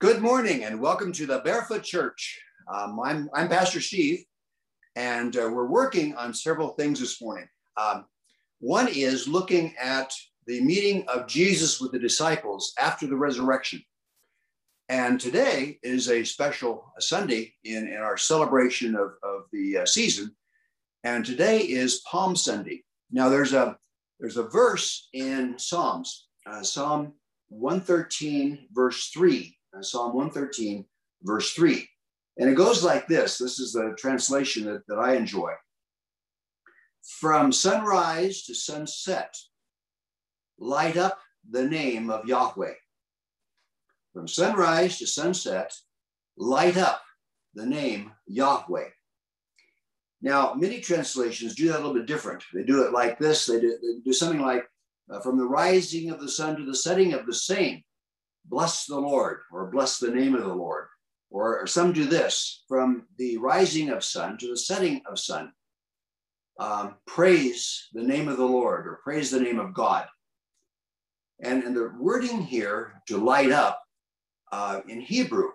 Good morning and welcome to the Barefoot Church. Um, I'm, I'm Pastor Steve, and uh, we're working on several things this morning. Um, one is looking at the meeting of Jesus with the disciples after the resurrection. And today is a special Sunday in, in our celebration of, of the uh, season. And today is Palm Sunday. Now, there's a, there's a verse in Psalms, uh, Psalm 113, verse 3. Uh, Psalm 113, verse 3. And it goes like this this is the translation that, that I enjoy. From sunrise to sunset, light up the name of Yahweh. From sunrise to sunset, light up the name Yahweh. Now, many translations do that a little bit different. They do it like this. They do, they do something like uh, from the rising of the sun to the setting of the same, bless the Lord, or bless the name of the Lord. Or, or some do this from the rising of sun to the setting of sun. Um, praise the name of the Lord, or praise the name of God. And, and the wording here to light up uh, in Hebrew,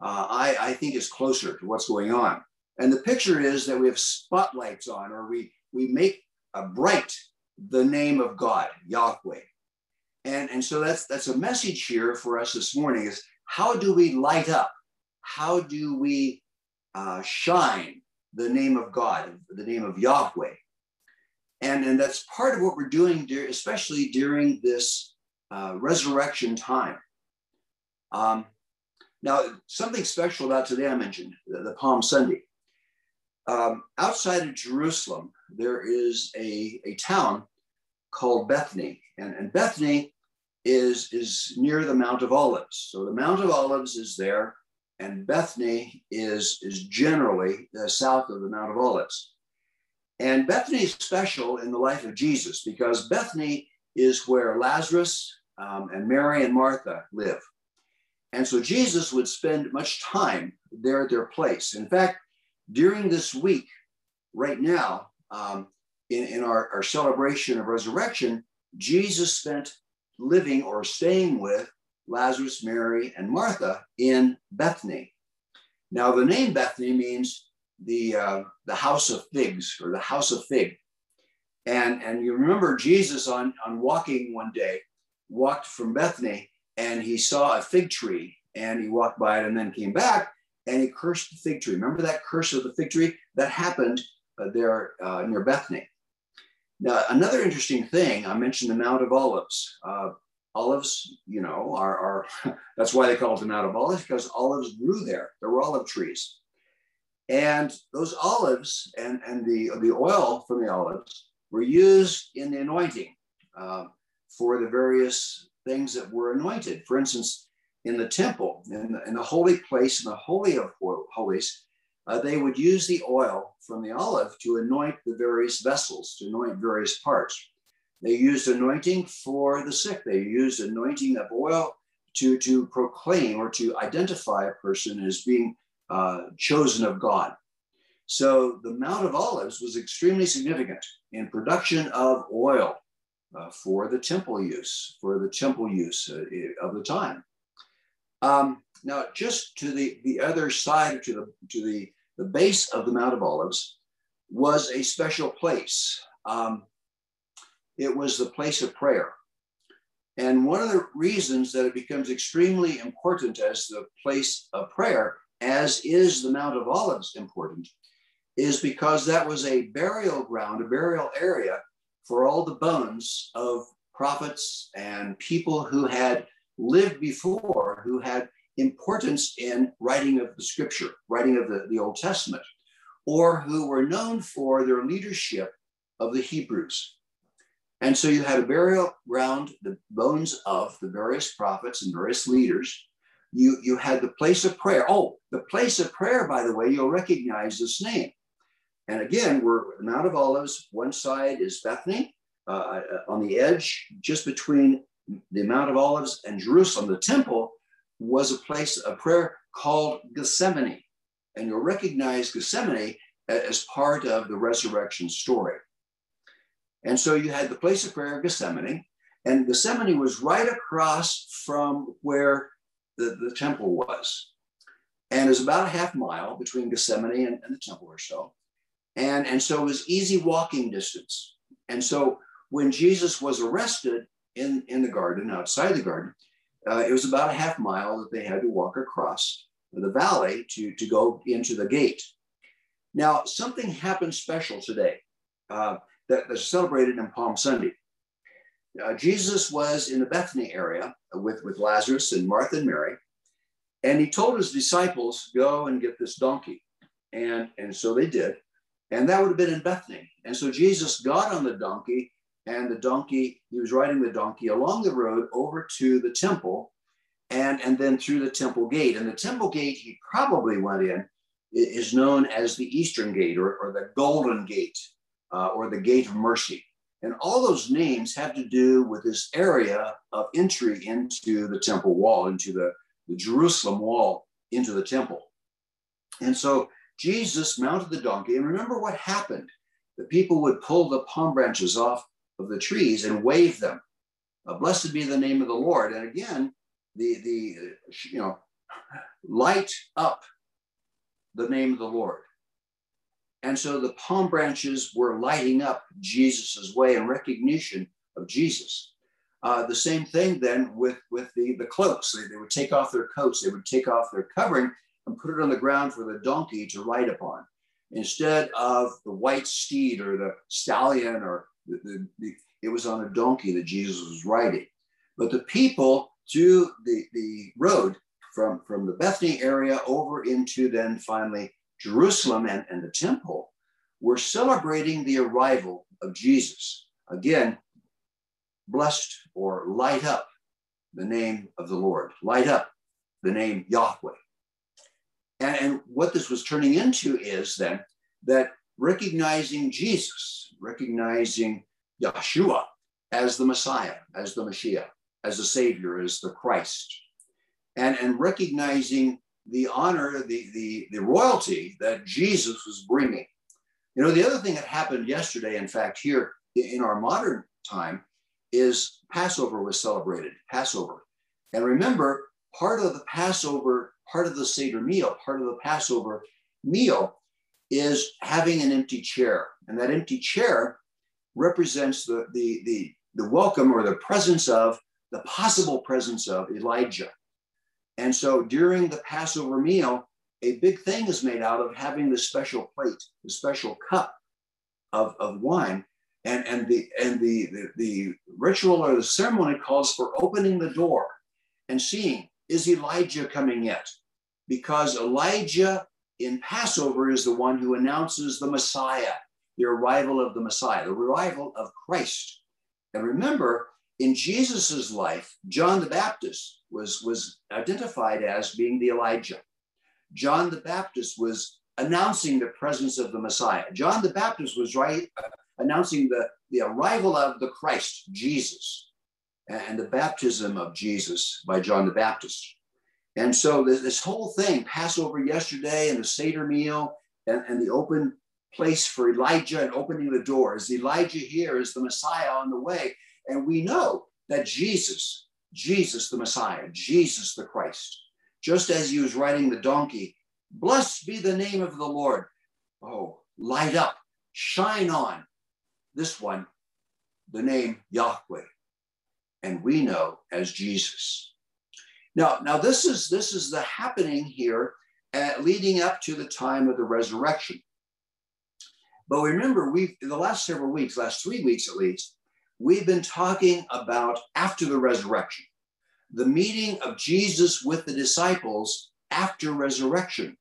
uh, I, I think is closer to what's going on. And the picture is that we have spotlights on, or we, we make a bright the name of God, Yahweh. And, and so that's, that's a message here for us this morning is how do we light up? How do we uh, shine the name of God, the name of Yahweh? And, and that's part of what we're doing, especially during this uh, resurrection time. Um, now, something special about today I mentioned, the, the Palm Sunday. Um, outside of Jerusalem, there is a, a town called Bethany. And, and Bethany is, is near the Mount of Olives. So the Mount of Olives is there, and Bethany is, is generally south of the Mount of Olives. And Bethany is special in the life of Jesus because Bethany is where Lazarus um, and Mary and Martha live. And so Jesus would spend much time there at their place. In fact, during this week, right now, um, in, in our, our celebration of resurrection, Jesus spent living or staying with Lazarus, Mary, and Martha in Bethany. Now, the name Bethany means the, uh, the house of figs or the house of fig. And, and you remember Jesus on, on walking one day, walked from Bethany and he saw a fig tree and he walked by it and then came back and he cursed the fig tree. Remember that curse of the fig tree? That happened uh, there uh, near Bethany. Now, another interesting thing, I mentioned the Mount of Olives. Uh, olives, you know, are, are that's why they call it the Mount of Olives, because olives grew there. There were olive trees. And those olives and, and the, the oil from the olives were used in the anointing uh, for the various things that were anointed. For instance, in the temple, in the, in the holy place, in the holy of holies, uh, they would use the oil from the olive to anoint the various vessels, to anoint various parts. They used anointing for the sick. They used anointing of oil to, to proclaim or to identify a person as being uh, chosen of God. So the Mount of Olives was extremely significant in production of oil uh, for the temple use, for the temple use uh, of the time. Um, now, just to the, the other side, to the, to the, the base of the Mount of Olives, was a special place. Um, it was the place of prayer. And one of the reasons that it becomes extremely important as the place of prayer, as is the Mount of Olives important, is because that was a burial ground, a burial area for all the bones of prophets and people who had lived before, who had importance in writing of the scripture, writing of the, the Old Testament, or who were known for their leadership of the Hebrews. And so you had a burial ground, the bones of the various prophets and various leaders. You, you had the place of prayer. Oh, the place of prayer, by the way, you'll recognize this name. And again, we're Mount of Olives. One side is Bethany, uh, uh on the edge, just between the Mount of Olives and Jerusalem. The temple was a place of prayer called Gethsemane. And you'll recognize Gethsemane as part of the resurrection story. And so you had the place of prayer, Gethsemane, And Gethsemane was right across from where the, the temple was. And it's about a half mile between Gethsemane and, and the temple or so. And, and so it was easy walking distance. And so when Jesus was arrested in, in the garden, outside the garden, uh, it was about a half mile that they had to walk across the valley to, to go into the gate. Now, something happened special today uh, that, that's celebrated in Palm Sunday. Uh, Jesus was in the Bethany area with, with Lazarus and Martha and Mary, and he told his disciples, Go and get this donkey. And, and so they did. And that would have been in Bethany. And so Jesus got on the donkey, and the donkey, he was riding the donkey along the road over to the temple and, and then through the temple gate. And the temple gate he probably went in is known as the Eastern Gate or, or the Golden Gate uh, or the Gate of Mercy. And all those names have to do with this area of entry into the temple wall, into the, the Jerusalem wall, into the temple. And so Jesus mounted the donkey. And remember what happened. The people would pull the palm branches off of the trees and wave them. Uh, blessed be the name of the Lord. And again, the, the you know, light up the name of the Lord. And so the palm branches were lighting up Jesus's way in recognition of Jesus. Uh, the same thing then with, with the, the cloaks. They, they would take off their coats, they would take off their covering and put it on the ground for the donkey to ride upon. Instead of the white steed or the stallion or the, the, the it was on a donkey that Jesus was riding. But the people through the, the road from, from the Bethany area over into then finally Jerusalem and, and the temple were celebrating the arrival of Jesus. Again, blessed or light up the name of the Lord, light up the name Yahweh. And, and what this was turning into is then that recognizing Jesus, recognizing Yeshua as the Messiah, as the Messiah, as the Savior, as the Christ, and, and recognizing the honor, the, the, the royalty that Jesus was bringing. You know, the other thing that happened yesterday, in fact, here in our modern time, is Passover was celebrated, Passover. And remember, part of the Passover, part of the Seder meal, part of the Passover meal is having an empty chair. And that empty chair represents the, the, the, the welcome or the presence of, the possible presence of Elijah. And so during the Passover meal, a big thing is made out of having the special plate, the special cup of, of wine. And, and, the, and the, the, the ritual or the ceremony calls for opening the door and seeing, is Elijah coming yet? Because Elijah in Passover is the one who announces the Messiah, the arrival of the Messiah, the arrival of Christ. And remember, in Jesus's life, John the Baptist was, was identified as being the Elijah. John the Baptist was announcing the presence of the Messiah. John the Baptist was right uh, announcing the, the arrival of the Christ, Jesus, and the baptism of Jesus by John the Baptist. And so this, whole thing, Passover yesterday and the Seder meal and, and the open place for Elijah and opening the doors. Elijah here is the Messiah on the way. And we know that Jesus, Jesus the Messiah, Jesus the Christ, just as he was riding the donkey, blessed be the name of the Lord. Oh, light up, shine on this one, the name Yahweh. And we know as Jesus. Now, now this is this is the happening here uh, leading up to the time of the resurrection. But remember, we've in the last several weeks, last three weeks at least, we've been talking about after the resurrection, the meeting of Jesus with the disciples after resurrection.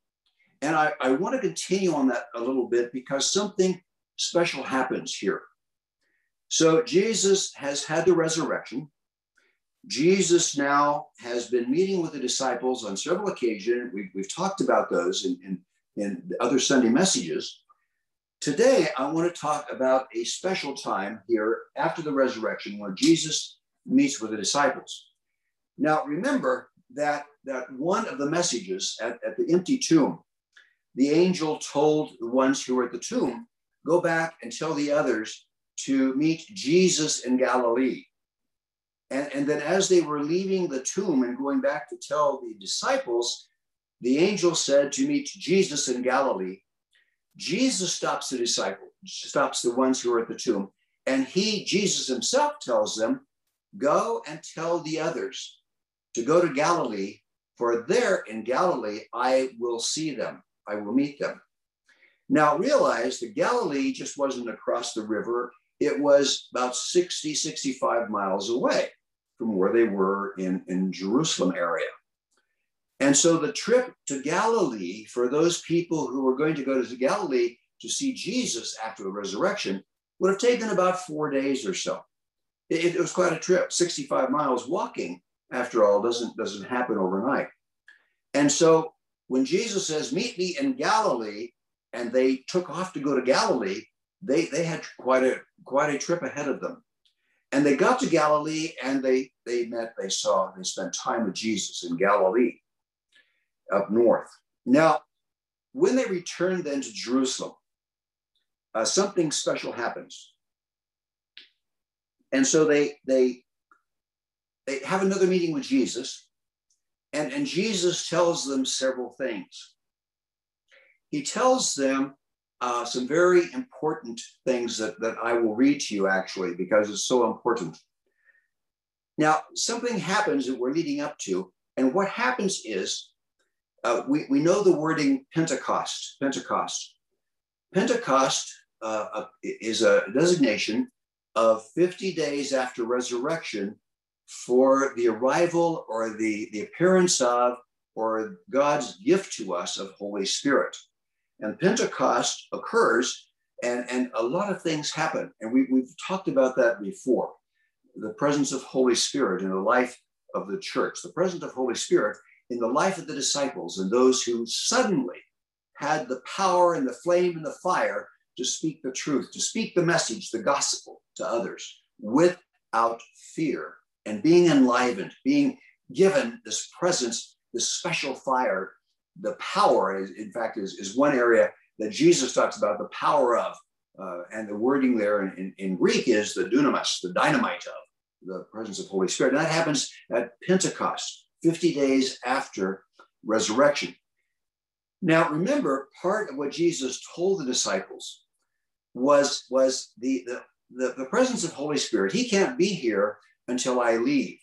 And I, I want to continue on that a little bit because something special happens here. So Jesus has had the resurrection. Jesus now has been meeting with the disciples on several occasions. We've, we've talked about those in, in, in other Sunday messages. Today, I want to talk about a special time here after the resurrection where Jesus meets with the disciples. Now, remember that, that one of the messages at, at the empty tomb, the angel told the ones who were at the tomb, go back and tell the others to meet Jesus in Galilee. And, and then as they were leaving the tomb and going back to tell the disciples, the angel said to meet Jesus in Galilee. Jesus stops the disciples, stops the ones who are at the tomb, and he, Jesus himself, tells them, Go and tell the others to go to Galilee, for there in Galilee I will see them, I will meet them. Now realize that Galilee just wasn't across the river, it was about 60, 65 miles away from where they were in, in Jerusalem area. And so the trip to Galilee for those people who were going to go to Galilee to see Jesus after the resurrection would have taken about four days or so. It, it was quite a trip, 65 miles walking, after all, doesn't, doesn't happen overnight. And so when Jesus says, Meet me in Galilee, and they took off to go to Galilee, they, they had quite a, quite a trip ahead of them. And they got to Galilee and they, they met, they saw, they spent time with Jesus in Galilee up north. Now, when they returned then to Jerusalem, uh, something special happens. And so they, they, they have another meeting with Jesus, and, and Jesus tells them several things. He tells them uh, some very important things that, that I will read to you actually, because it's so important. Now, something happens that we're leading up to, and what happens is uh, we, we know the wording Pentecost, Pentecost. Pentecost uh, uh is a designation of 50 days after resurrection for the arrival or the, the appearance of or God's gift to us of Holy Spirit. And Pentecost occurs and, and a lot of things happen. And we, we've talked about that before. The presence of Holy Spirit in the life of the church, the presence of Holy Spirit in the life of the disciples and those who suddenly had the power and the flame and the fire to speak the truth, to speak the message, the gospel to others without fear and being enlivened, being given this presence, this special fire. The power, is, in fact, is, is one area that Jesus talks about the power of. Uh, and the wording there in, in, in Greek is the dunamis, the dynamite of the presence of Holy Spirit. And that happens at Pentecost. 50 days after resurrection. Now, remember, part of what Jesus told the disciples was, was the, the, the, the presence of Holy Spirit. He can't be here until I leave.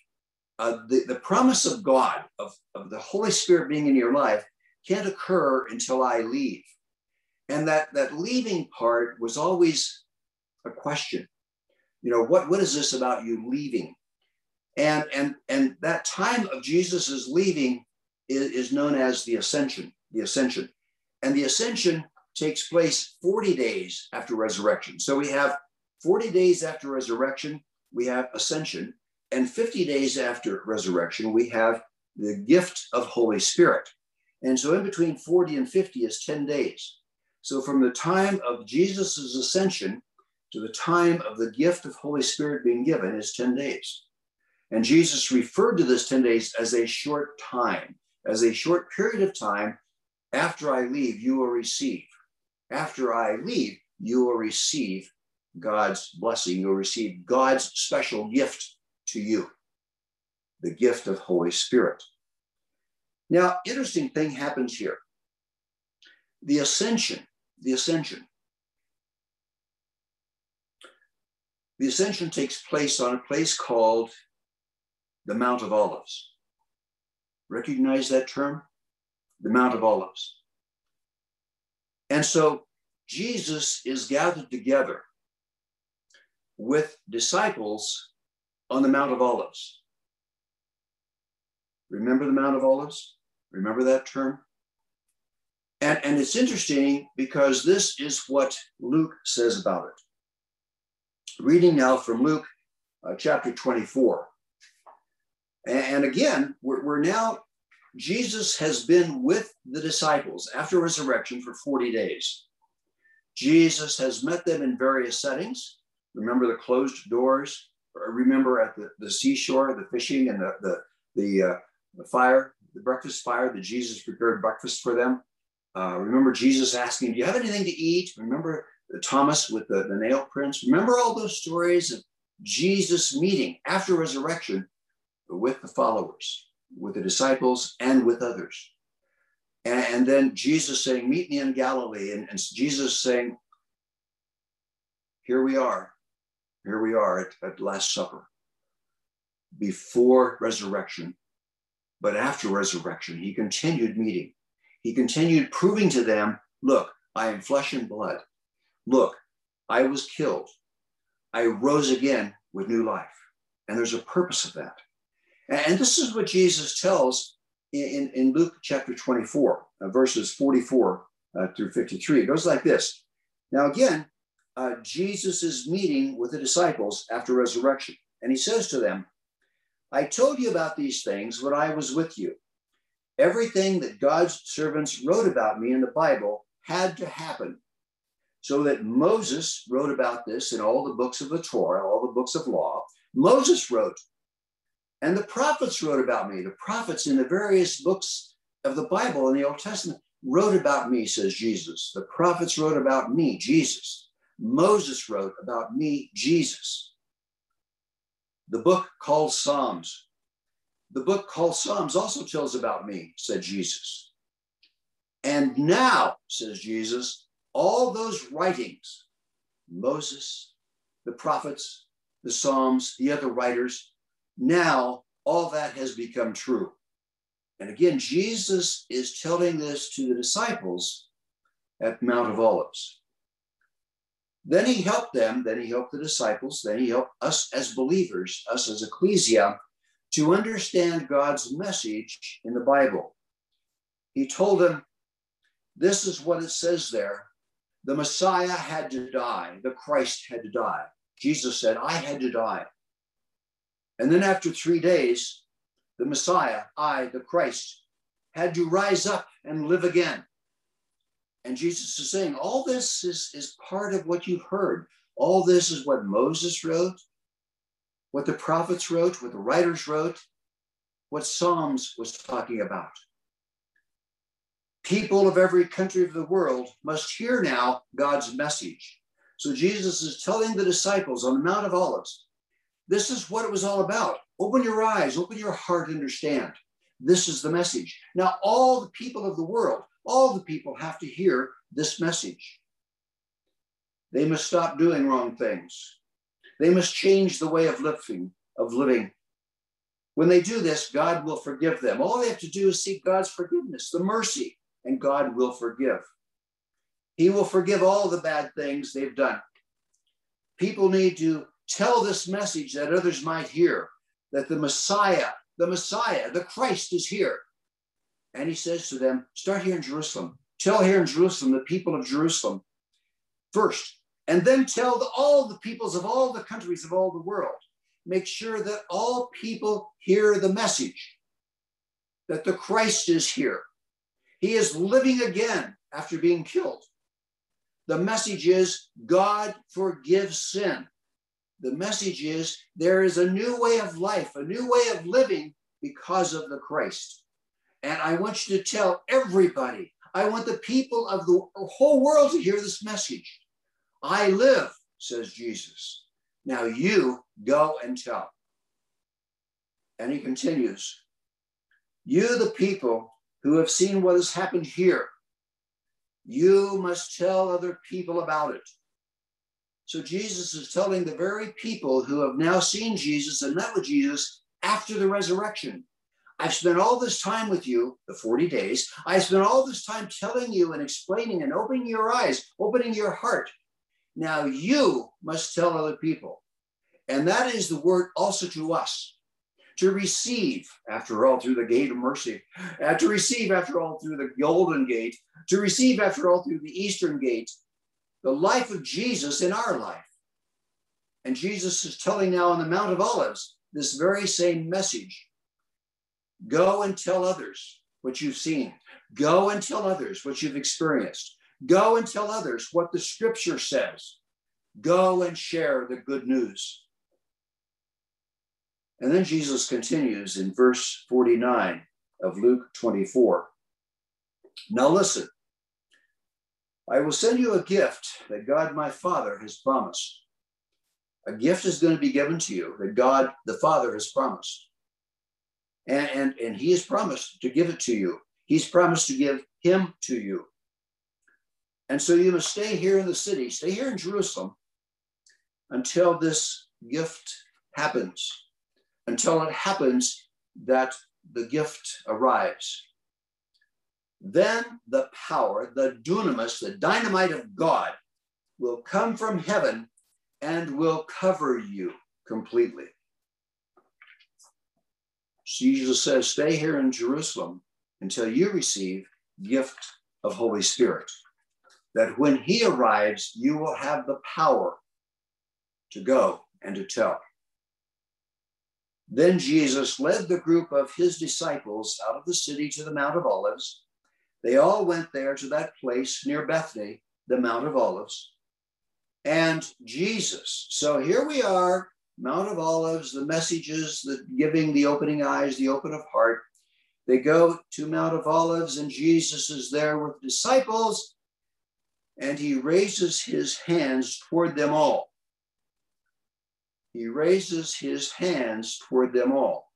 Uh, the, the promise of God, of, of the Holy Spirit being in your life, can't occur until I leave. And that, that leaving part was always a question. You know, what, what is this about you leaving? And, and, and that time of Jesus's leaving is, is known as the ascension, the ascension. And the ascension takes place 40 days after resurrection. So we have 40 days after resurrection, we have ascension. And 50 days after resurrection, we have the gift of Holy Spirit. And so in between 40 and 50 is 10 days. So from the time of Jesus' ascension to the time of the gift of Holy Spirit being given is 10 days. And Jesus referred to this 10 days as a short time, as a short period of time. After I leave, you will receive. After I leave, you will receive God's blessing. You'll receive God's special gift to you, the gift of Holy Spirit. Now, interesting thing happens here. The ascension, the ascension. The ascension takes place on a place called the Mount of Olives. Recognize that term? The Mount of Olives. And so Jesus is gathered together with disciples on the Mount of Olives. Remember the Mount of Olives? Remember that term? And, and it's interesting because this is what Luke says about it. Reading now from Luke uh, chapter 24. And again, we're, we're now, Jesus has been with the disciples after resurrection for 40 days. Jesus has met them in various settings. Remember the closed doors? Remember at the, the seashore, the fishing and the, the, the, uh, the fire, the breakfast fire that Jesus prepared breakfast for them. Uh, remember Jesus asking, Do you have anything to eat? Remember Thomas with the, the nail prints? Remember all those stories of Jesus meeting after resurrection with the followers, with the disciples, and with others. And, and then Jesus saying, Meet me in Galilee. And, and Jesus saying, Here we are. Here we are at, at Last Supper before resurrection. But after resurrection, he continued meeting. He continued proving to them look, I am flesh and blood. Look, I was killed. I rose again with new life. And there's a purpose of that. And this is what Jesus tells in, in Luke chapter 24, uh, verses 44 uh, through 53. It goes like this. Now, again, uh, Jesus is meeting with the disciples after resurrection. And he says to them, I told you about these things when I was with you. Everything that God's servants wrote about me in the Bible had to happen. So that Moses wrote about this in all the books of the Torah, all the books of law. Moses wrote, and the prophets wrote about me. The prophets in the various books of the Bible in the Old Testament wrote about me, says Jesus. The prophets wrote about me, Jesus. Moses wrote about me, Jesus the book called Psalms. The book called Psalms also tells about me, said Jesus. And now, says Jesus, all those writings, Moses, the prophets, the Psalms, the other writers, now all that has become true. And again, Jesus is telling this to the disciples at Mount of Olives. Then he helped them, then he helped the disciples, then he helped us as believers, us as ecclesia, to understand God's message in the Bible. He told them, This is what it says there. The Messiah had to die, the Christ had to die. Jesus said, I had to die. And then after three days, the Messiah, I, the Christ, had to rise up and live again. And Jesus is saying, all this is, is part of what you've heard. All this is what Moses wrote, what the prophets wrote, what the writers wrote, what Psalms was talking about. People of every country of the world must hear now God's message. So Jesus is telling the disciples on the Mount of Olives, this is what it was all about. Open your eyes, open your heart, understand. This is the message. Now, all the people of the world all the people have to hear this message. They must stop doing wrong things. They must change the way of living, of living. When they do this, God will forgive them. All they have to do is seek God's forgiveness, the mercy, and God will forgive. He will forgive all the bad things they've done. People need to tell this message that others might hear that the Messiah, the Messiah, the Christ is here. And he says to them, Start here in Jerusalem. Tell here in Jerusalem, the people of Jerusalem first, and then tell all the peoples of all the countries of all the world. Make sure that all people hear the message that the Christ is here. He is living again after being killed. The message is God forgives sin. The message is there is a new way of life, a new way of living because of the Christ. And I want you to tell everybody, I want the people of the whole world to hear this message. I live, says Jesus. Now you go and tell. And he continues, You, the people who have seen what has happened here, you must tell other people about it. So Jesus is telling the very people who have now seen Jesus and met with Jesus after the resurrection. I've spent all this time with you, the 40 days. I've spent all this time telling you and explaining and opening your eyes, opening your heart. Now you must tell other people. And that is the word also to us to receive, after all, through the gate of mercy, uh, to receive, after all, through the golden gate, to receive, after all, through the eastern gate, the life of Jesus in our life. And Jesus is telling now on the Mount of Olives this very same message Go and tell others what you've seen. Go and tell others what you've experienced. Go and tell others what the scripture says. Go and share the good news. And then Jesus continues in verse 49 of Luke 24. Now listen, I will send you a gift that God my Father has promised. A gift is going to be given to you that God the Father has promised. And, and, and He has promised to give it to you. He's promised to give Him to you. And so you must stay here in the city, stay here in Jerusalem until this gift happens, until it happens that the gift arrives. Then the power, the dunamis, the dynamite of God will come from heaven and will cover you completely. Jesus says, stay here in Jerusalem until you receive gift of Holy Spirit. That when he arrives, you will have the power to go and to tell. Then Jesus led the group of his disciples out of the city to the Mount of Olives. They all went there to that place near Bethany, the Mount of Olives. And Jesus, so here we are, Mount of Olives, the messages, the giving, the opening eyes, the open of heart. They go to Mount of Olives, and Jesus is there with disciples, and he raises his hands toward them all he raises his hands toward them all.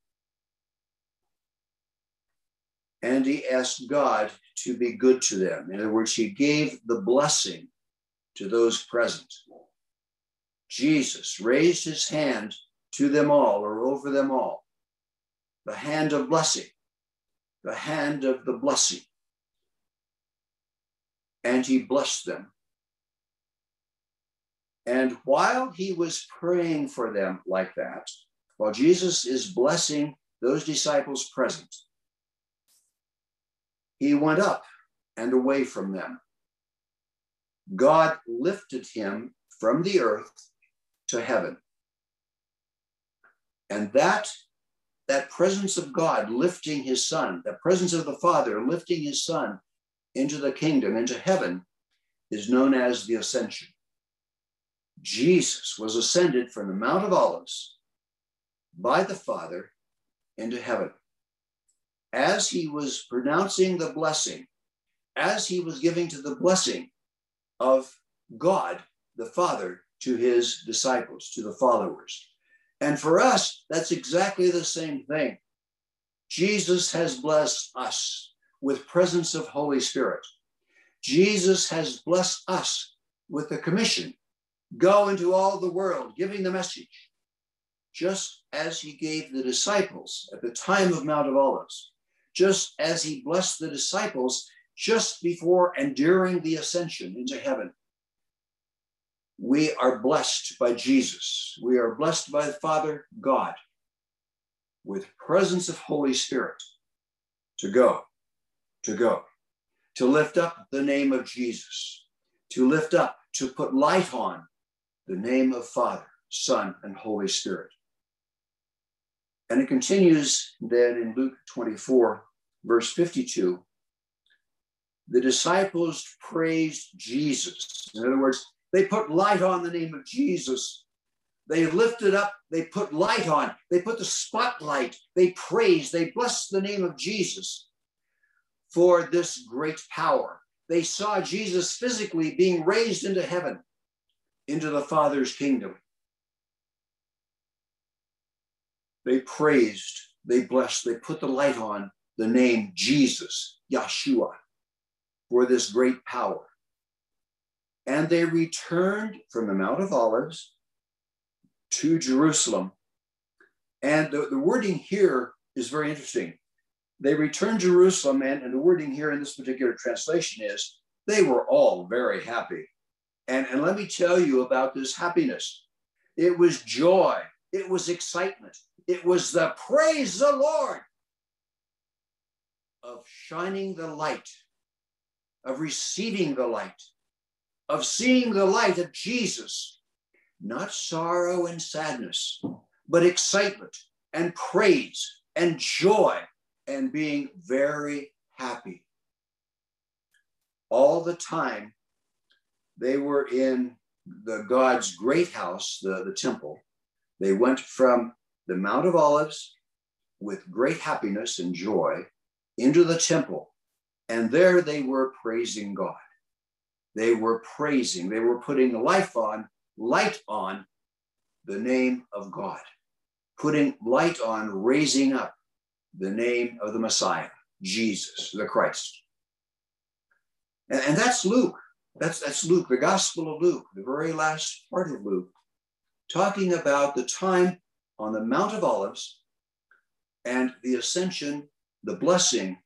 And he asked God to be good to them. In other words, he gave the blessing to those present. Jesus raised his hand to them all or over them all, the hand of blessing, the hand of the blessing. And he blessed them. And while he was praying for them like that, while Jesus is blessing those disciples present, he went up and away from them. God lifted him from the earth to heaven. And that, that presence of God lifting his son, the presence of the Father lifting his son into the kingdom, into heaven, is known as the ascension. Jesus was ascended from the Mount of Olives by the Father into heaven. As he was pronouncing the blessing, as he was giving to the blessing of God the Father to his disciples, to the followers. And for us, that's exactly the same thing. Jesus has blessed us with presence of Holy Spirit. Jesus has blessed us with the commission Go into all the world, giving the message, just as he gave the disciples at the time of Mount of Olives, just as he blessed the disciples just before and during the ascension into heaven. We are blessed by Jesus. We are blessed by the Father God with presence of Holy Spirit to go, to go, to lift up the name of Jesus, to lift up, to put light on the name of Father, Son, and Holy Spirit. And it continues then in Luke 24, verse 52. The disciples praised Jesus. In other words, they put light on the name of Jesus. They lifted up, they put light on, they put the spotlight, they praised, they blessed the name of Jesus for this great power. They saw Jesus physically being raised into heaven into the Father's kingdom. They praised, they blessed, they put the light on the name Jesus, Yeshua, for this great power. And they returned from the Mount of Olives to Jerusalem. And the, the wording here is very interesting. They returned Jerusalem, and, and the wording here in this particular translation is they were all very happy. And, and let me tell you about this happiness. It was joy, it was excitement, it was the praise the Lord of shining the light, of receiving the light, of seeing the light of Jesus. Not sorrow and sadness, but excitement and praise and joy and being very happy. All the time they were in the God's great house, the, the temple. They went from the Mount of Olives with great happiness and joy into the temple. And there they were praising God. They were praising, they were putting life on, light on the name of God, putting light on raising up the name of the Messiah, Jesus, the Christ. And, and that's Luke. That's, that's Luke, the Gospel of Luke, the very last part of Luke, talking about the time on the Mount of Olives and the ascension, the blessing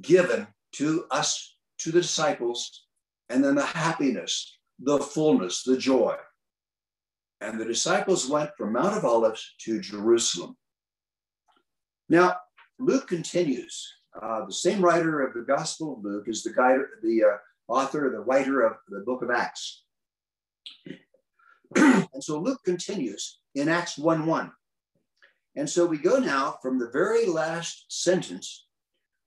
given to us, to the disciples, and then the happiness, the fullness, the joy. And the disciples went from Mount of Olives to Jerusalem. Now, Luke continues. Uh, the same writer of the Gospel of Luke is the guy, the uh, author, the writer of the book of Acts. and so Luke continues in Acts 1 1. And so we go now from the very last sentence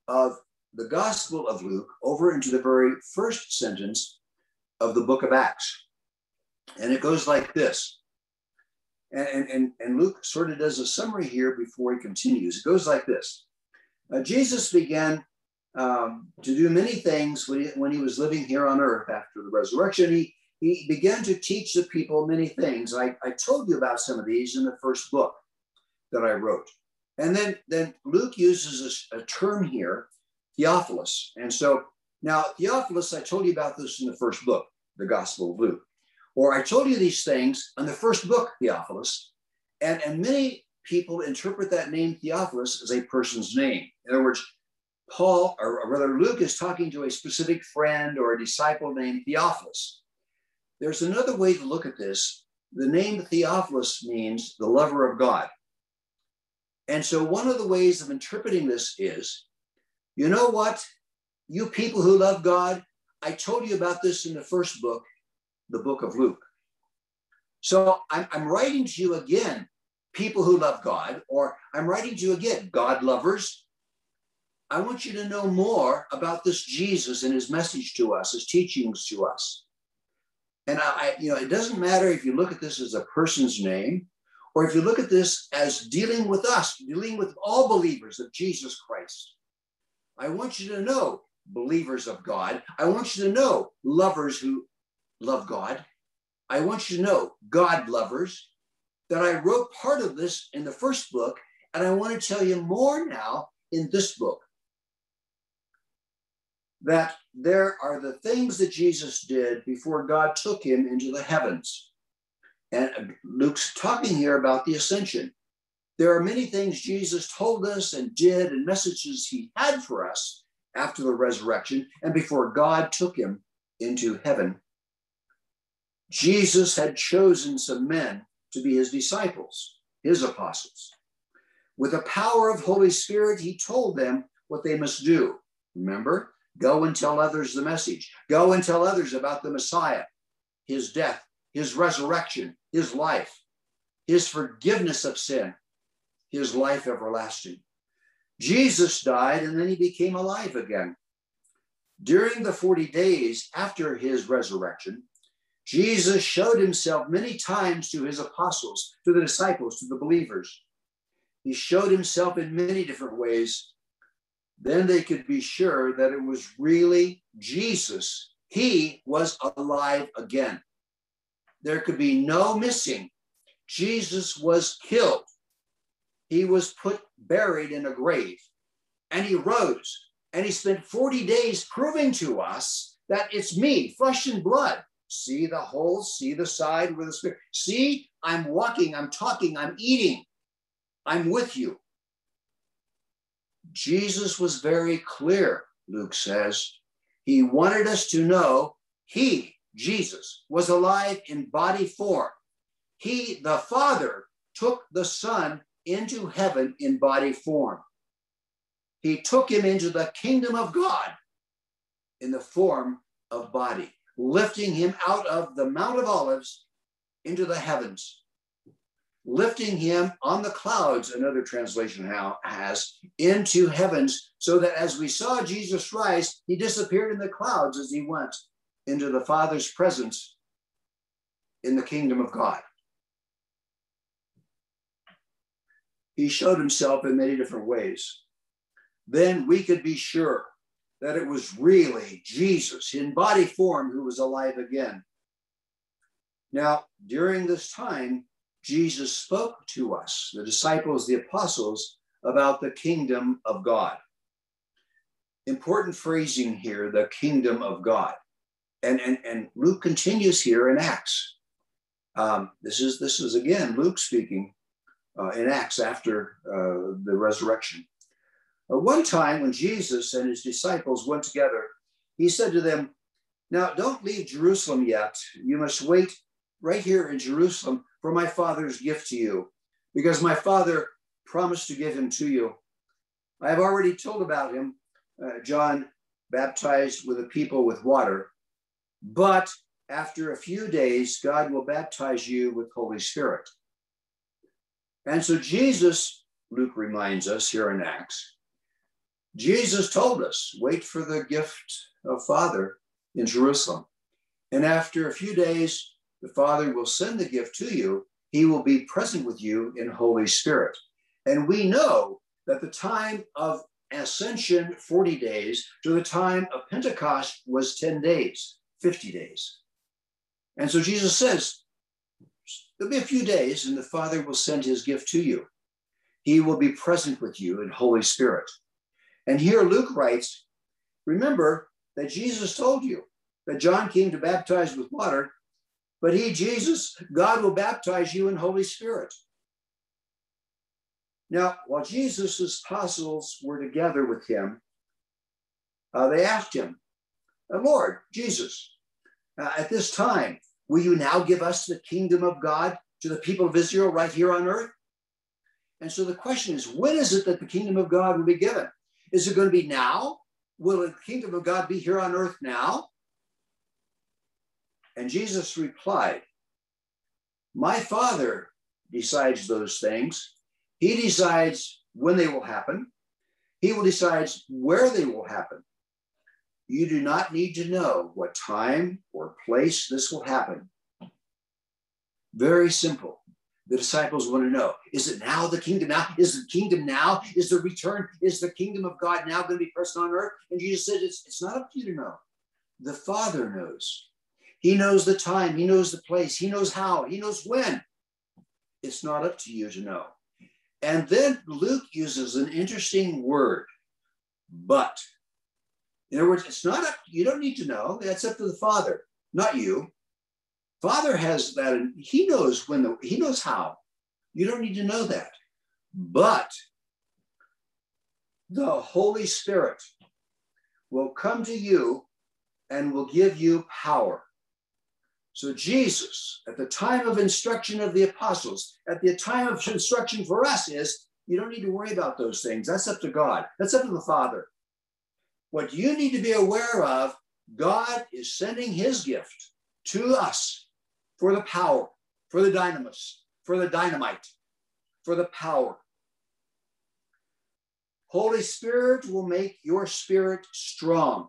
of the Gospel of Luke over into the very first sentence of the book of Acts. And it goes like this. And, and, and Luke sort of does a summary here before he continues. It goes like this uh, Jesus began um, to do many things when he, when he was living here on earth after the resurrection. He, he began to teach the people many things. I, I told you about some of these in the first book that I wrote. And then, then Luke uses a, a term here, Theophilus. And so now, Theophilus, I told you about this in the first book, the Gospel of Luke. Or I told you these things in the first book, Theophilus. And, and many people interpret that name Theophilus as a person's name. In other words, Paul, or rather Luke, is talking to a specific friend or a disciple named Theophilus. There's another way to look at this. The name Theophilus means the lover of God. And so, one of the ways of interpreting this is you know what? You people who love God, I told you about this in the first book, the book of Luke. So, I'm, I'm writing to you again, people who love God, or I'm writing to you again, God lovers. I want you to know more about this Jesus and his message to us, his teachings to us. And I, you know, it doesn't matter if you look at this as a person's name or if you look at this as dealing with us, dealing with all believers of Jesus Christ, I want you to know, believers of God, I want you to know, lovers who love God, I want you to know, God lovers, that I wrote part of this in the first book, and I want to tell you more now in this book. That there are the things that Jesus did before God took him into the heavens. And Luke's talking here about the ascension. There are many things Jesus told us and did, and messages he had for us after the resurrection and before God took him into heaven. Jesus had chosen some men to be his disciples, his apostles. With the power of Holy Spirit, he told them what they must do. Remember, go and tell others the message. Go and tell others about the Messiah, his death, his resurrection, his life, his forgiveness of sin, his life everlasting. Jesus died and then he became alive again. During the 40 days after his resurrection, Jesus showed himself many times to his apostles, to the disciples, to the believers. He showed himself in many different ways. Then they could be sure that it was really Jesus. He was alive again. There could be no missing. Jesus was killed. He was put buried in a grave and he rose and he spent 40 days proving to us that it's me, flesh and blood. See the hole, see the side where the spirit. See, I'm walking, I'm talking, I'm eating. I'm with you. Jesus was very clear, Luke says. He wanted us to know he Jesus was alive in body form. He, the Father, took the Son into heaven in body form. He took him into the kingdom of God in the form of body, lifting him out of the Mount of Olives into the heavens, lifting him on the clouds, another translation has, into heavens, so that as we saw Jesus rise, he disappeared in the clouds as he went into the Father's presence in the kingdom of God. He showed himself in many different ways. Then we could be sure that it was really Jesus in body form who was alive again. Now, during this time, Jesus spoke to us, the disciples, the apostles, about the kingdom of God. Important phrasing here, the kingdom of God. And, and, and Luke continues here in Acts. Um, this is this is again Luke speaking uh, in Acts after uh, the resurrection. Uh, one time when Jesus and his disciples went together, he said to them, Now don't leave Jerusalem yet. You must wait right here in Jerusalem for my Father's gift to you, because my Father promised to give him to you. I have already told about him. Uh, John baptized with the people with water, but after a few days, God will baptize you with Holy Spirit. And so Jesus, Luke reminds us here in Acts, Jesus told us, wait for the gift of Father in Jerusalem. And after a few days, the Father will send the gift to you. He will be present with you in Holy Spirit. And we know that the time of ascension, 40 days, to the time of Pentecost was 10 days, 50 days. And so Jesus says, There'll be a few days, and the Father will send his gift to you. He will be present with you in Holy Spirit. And here Luke writes, Remember that Jesus told you that John came to baptize with water, but he, Jesus, God will baptize you in Holy Spirit. Now, while Jesus' apostles were together with him, uh, they asked him, Lord, Jesus, uh, at this time, will you now give us the kingdom of God to the people of Israel right here on earth? And so the question is, when is it that the kingdom of God will be given? Is it going to be now? Will the kingdom of God be here on earth now? And Jesus replied, My Father decides those things. He decides when they will happen. He will decide where they will happen. You do not need to know what time or place this will happen. Very simple. The disciples want to know is it now the kingdom now? Is the kingdom now? Is the return? Is the kingdom of God now going to be present on earth? And Jesus said, it's, it's not up to you to know. The Father knows. He knows the time, He knows the place, He knows how, He knows when. It's not up to you to know. And then Luke uses an interesting word, but. In other words, it's not up, you don't need to know. That's up to the Father, not you. Father has that, and he knows when the, he knows how. You don't need to know that. But the Holy Spirit will come to you and will give you power. So, Jesus, at the time of instruction of the apostles, at the time of instruction for us, is you don't need to worry about those things. That's up to God, that's up to the Father. What you need to be aware of, God is sending his gift to us for the power, for the dynamis, for the dynamite, for the power. Holy Spirit will make your spirit strong.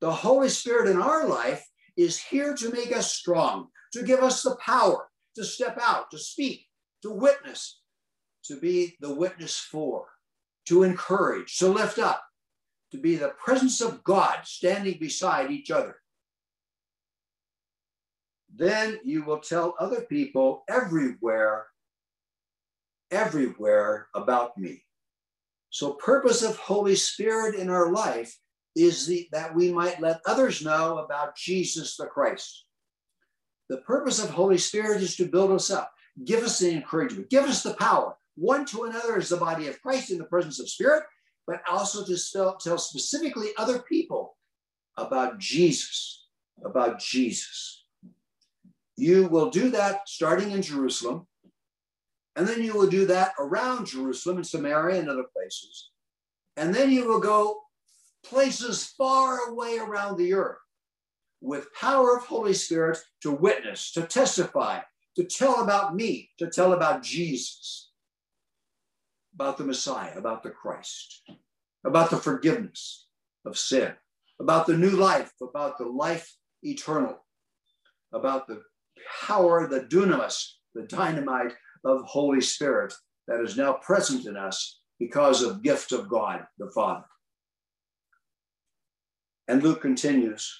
The Holy Spirit in our life is here to make us strong, to give us the power to step out, to speak, to witness, to be the witness for, to encourage, to lift up, to be the presence of God standing beside each other. Then you will tell other people everywhere, everywhere about me. So, purpose of Holy Spirit in our life is the, that we might let others know about Jesus the Christ. The purpose of Holy Spirit is to build us up, give us the encouragement, give us the power, one to another is the body of Christ in the presence of Spirit, but also to tell, tell specifically other people about Jesus, about Jesus. You will do that starting in Jerusalem, and then you will do that around Jerusalem and Samaria and other places. And then you will go places far away around the earth with power of Holy Spirit to witness, to testify, to tell about me, to tell about Jesus, about the Messiah, about the Christ, about the forgiveness of sin, about the new life, about the life eternal, about the power, the dunamis, the dynamite of Holy Spirit that is now present in us because of gift of God the Father. And Luke continues.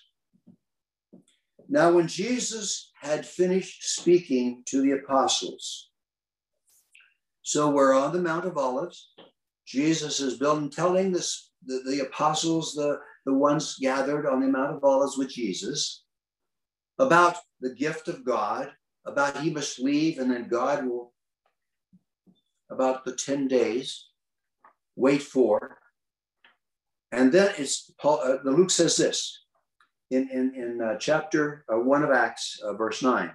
Now, when Jesus had finished speaking to the apostles. So we're on the Mount of Olives. Jesus is building, telling this, the, the apostles, the, the ones gathered on the Mount of Olives with Jesus, about the gift of God, about he must leave and then God will, about the 10 days, wait for. And then it's Paul, uh, Luke says this in, in, in uh, chapter uh, 1 of Acts, uh, verse 9.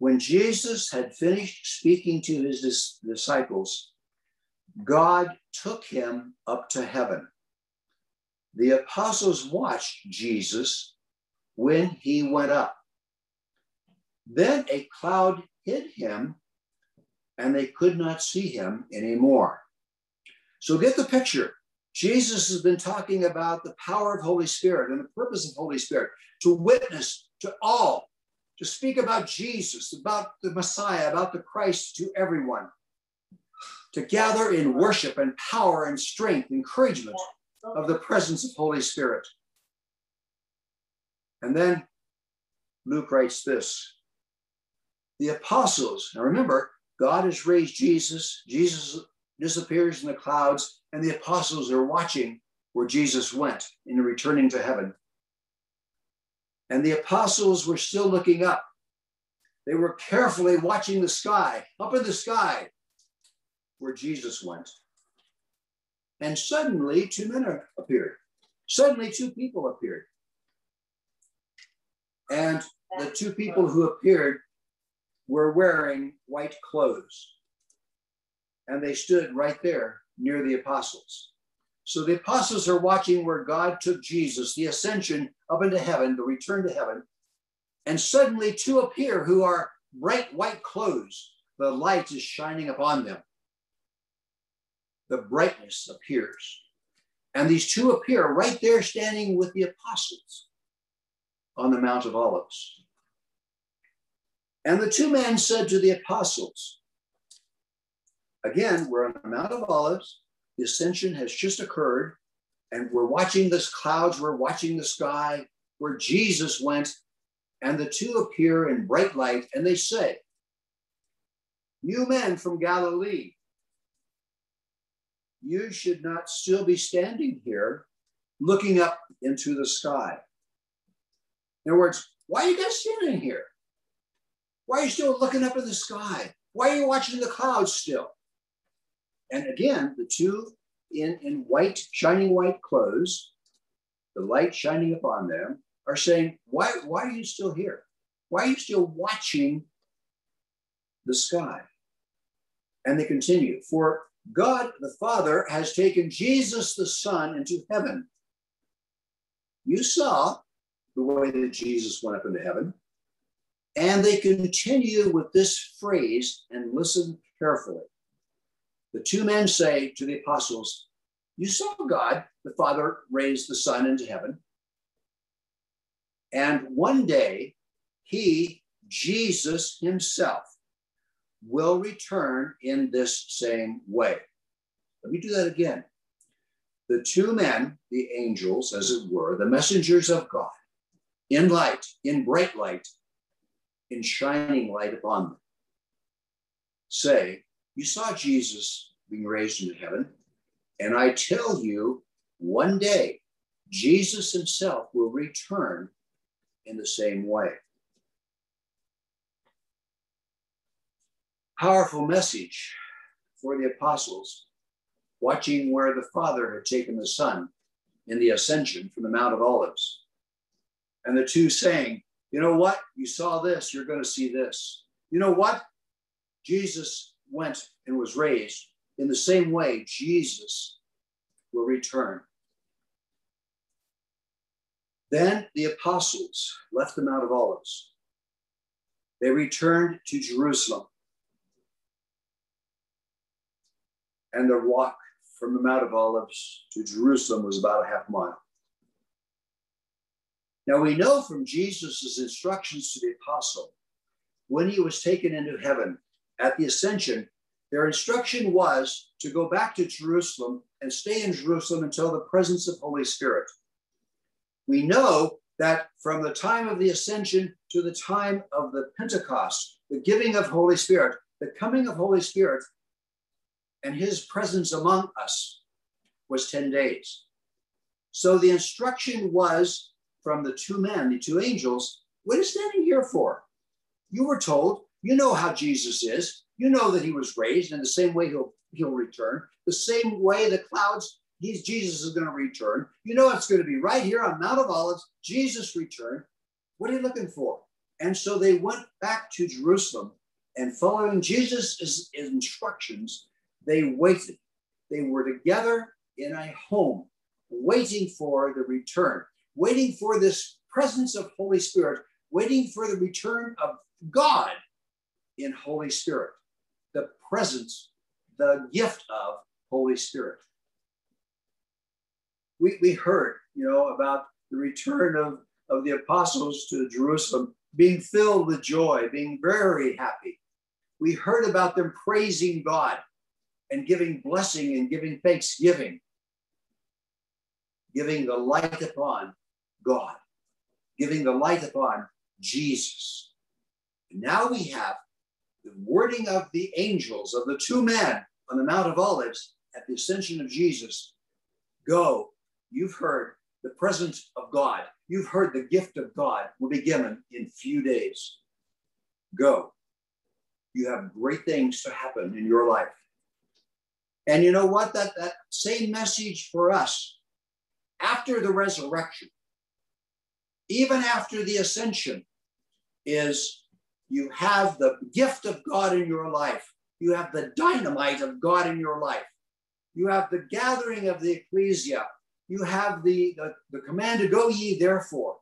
When Jesus had finished speaking to his dis- disciples, God took him up to heaven. The apostles watched Jesus when he went up. Then a cloud hid him, and they could not see him anymore. So get the picture. Jesus has been talking about the power of Holy Spirit and the purpose of Holy Spirit to witness to all, to speak about Jesus, about the Messiah, about the Christ to everyone, to gather in worship and power and strength, encouragement of the presence of Holy Spirit. And then Luke writes this the apostles, now remember, God has raised Jesus, Jesus disappears in the clouds, and the apostles are watching where Jesus went in returning to heaven. And the apostles were still looking up. They were carefully watching the sky, up in the sky, where Jesus went. And suddenly, two men appeared. Suddenly, two people appeared. And the two people who appeared were wearing white clothes and they stood right there near the apostles. So the apostles are watching where God took Jesus, the ascension up into heaven, the return to heaven. And suddenly two appear who are bright white clothes. The light is shining upon them. The brightness appears. And these two appear right there standing with the apostles on the Mount of Olives. And the two men said to the apostles, Again, we're on the Mount of Olives. The ascension has just occurred, and we're watching this clouds, we're watching the sky where Jesus went, and the two appear in bright light, and they say, You men from Galilee, you should not still be standing here looking up into the sky. In other words, why are you guys standing here? Why are you still looking up in the sky? Why are you watching the clouds still? And again, the two in, in white, shining white clothes, the light shining upon them, are saying, why, why are you still here? Why are you still watching the sky? And they continue, for God the Father has taken Jesus the Son into heaven. You saw the way that Jesus went up into heaven. And they continue with this phrase and listen carefully. The two men say to the apostles, You saw God, the Father, raise the Son into heaven. And one day, he, Jesus himself, will return in this same way. Let me do that again. The two men, the angels, as it were, the messengers of God, in light, in bright light, in shining light upon them, say, you saw Jesus being raised into heaven. And I tell you, one day, Jesus himself will return in the same way. Powerful message for the apostles, watching where the Father had taken the Son in the ascension from the Mount of Olives. And the two saying, You know what? You saw this, you're going to see this. You know what? Jesus went and was raised, in the same way, Jesus will return. Then the apostles left the Mount of Olives. They returned to Jerusalem. And the walk from the Mount of Olives to Jerusalem was about a half mile. Now we know from Jesus' instructions to the apostle when he was taken into heaven at the ascension, their instruction was to go back to Jerusalem and stay in Jerusalem until the presence of Holy Spirit. We know that from the time of the ascension to the time of the Pentecost, the giving of Holy Spirit, the coming of Holy Spirit, and his presence among us was 10 days. So the instruction was from the two men, the two angels, what are you standing here for? You were told, you know how Jesus is. You know that he was raised in the same way he'll, he'll return, the same way the clouds, he's, Jesus is going to return. You know it's going to be right here on Mount of Olives, Jesus returned. What are you looking for? And so they went back to Jerusalem and following Jesus' instructions, they waited. They were together in a home, waiting for the return, waiting for this presence of Holy Spirit, waiting for the return of God in Holy Spirit, the presence, the gift of Holy Spirit. We, we heard, you know, about the return of, of the apostles to Jerusalem being filled with joy, being very happy. We heard about them praising God and giving blessing and giving thanksgiving, giving the light upon God, giving the light upon Jesus. Now we have the wording of the angels, of the two men on the Mount of Olives at the ascension of Jesus. Go, you've heard the presence of God. You've heard the gift of God will be given in few days. Go. You have great things to happen in your life. And you know what? That, that same message for us after the resurrection, even after the ascension, is you have the gift of God in your life. You have the dynamite of God in your life. You have the gathering of the ecclesia you have the, the, the command to go ye therefore.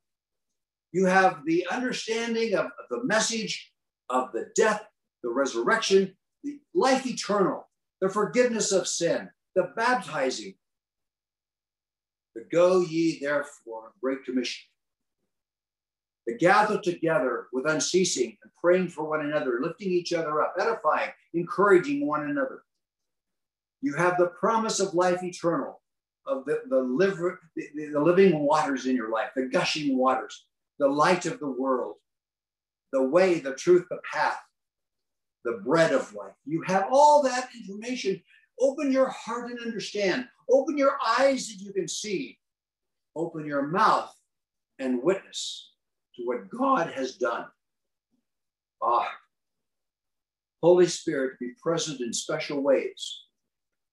You have the understanding of, of the message of the death, the resurrection, the life eternal, the forgiveness of sin, the baptizing. The go ye therefore, great commission. To gather together with unceasing and praying for one another, lifting each other up, edifying, encouraging one another. You have the promise of life eternal of the, the, liver, the, the living waters in your life, the gushing waters, the light of the world, the way, the truth, the path, the bread of life. You have all that information. Open your heart and understand. Open your eyes that you can see. Open your mouth and witness to what God has done. Ah, Holy Spirit, be present in special ways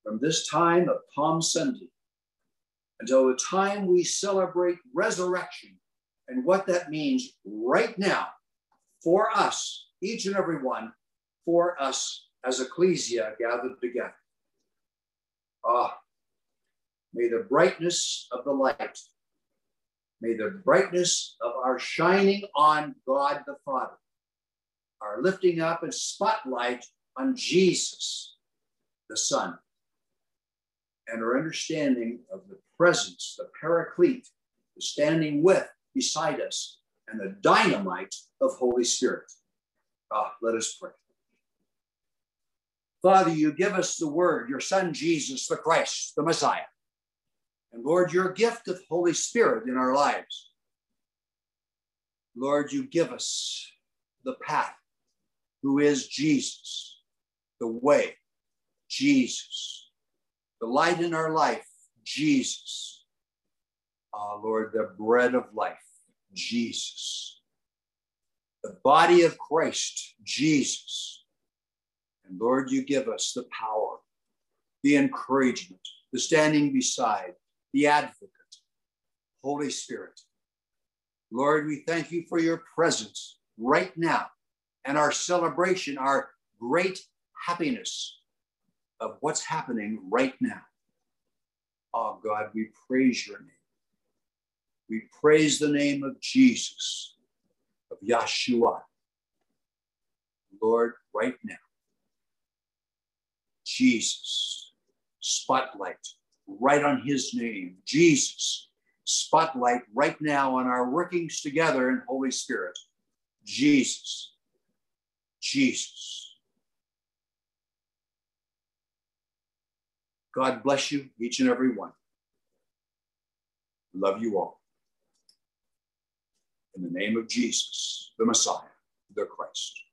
from this time of Palm Sunday until the time we celebrate resurrection and what that means right now for us, each and every one, for us as ecclesia gathered together. Ah, may the brightness of the light, may the brightness of our shining on God the Father, our lifting up and spotlight on Jesus, the Son, and our understanding of the presence, the paraclete, the standing with, beside us, and the dynamite of Holy Spirit. Ah, let us pray. Father, you give us the word, your Son Jesus, the Christ, the Messiah. And Lord, your gift of Holy Spirit in our lives. Lord, you give us the path, who is Jesus, the way, Jesus, the light in our life, Jesus. Ah, Lord, the bread of life, Jesus. The body of Christ, Jesus. And Lord, you give us the power, the encouragement, the standing beside, the advocate, Holy Spirit. Lord, we thank you for your presence right now and our celebration, our great happiness of what's happening right now. Oh God, we praise your name. We praise the name of Jesus, of Yeshua. Lord, right now, Jesus, spotlight right on his name, Jesus, spotlight right now on our workings together in Holy Spirit, Jesus, Jesus. God bless you, each and every one. Love you all. in the name of Jesus, the Messiah, the Christ.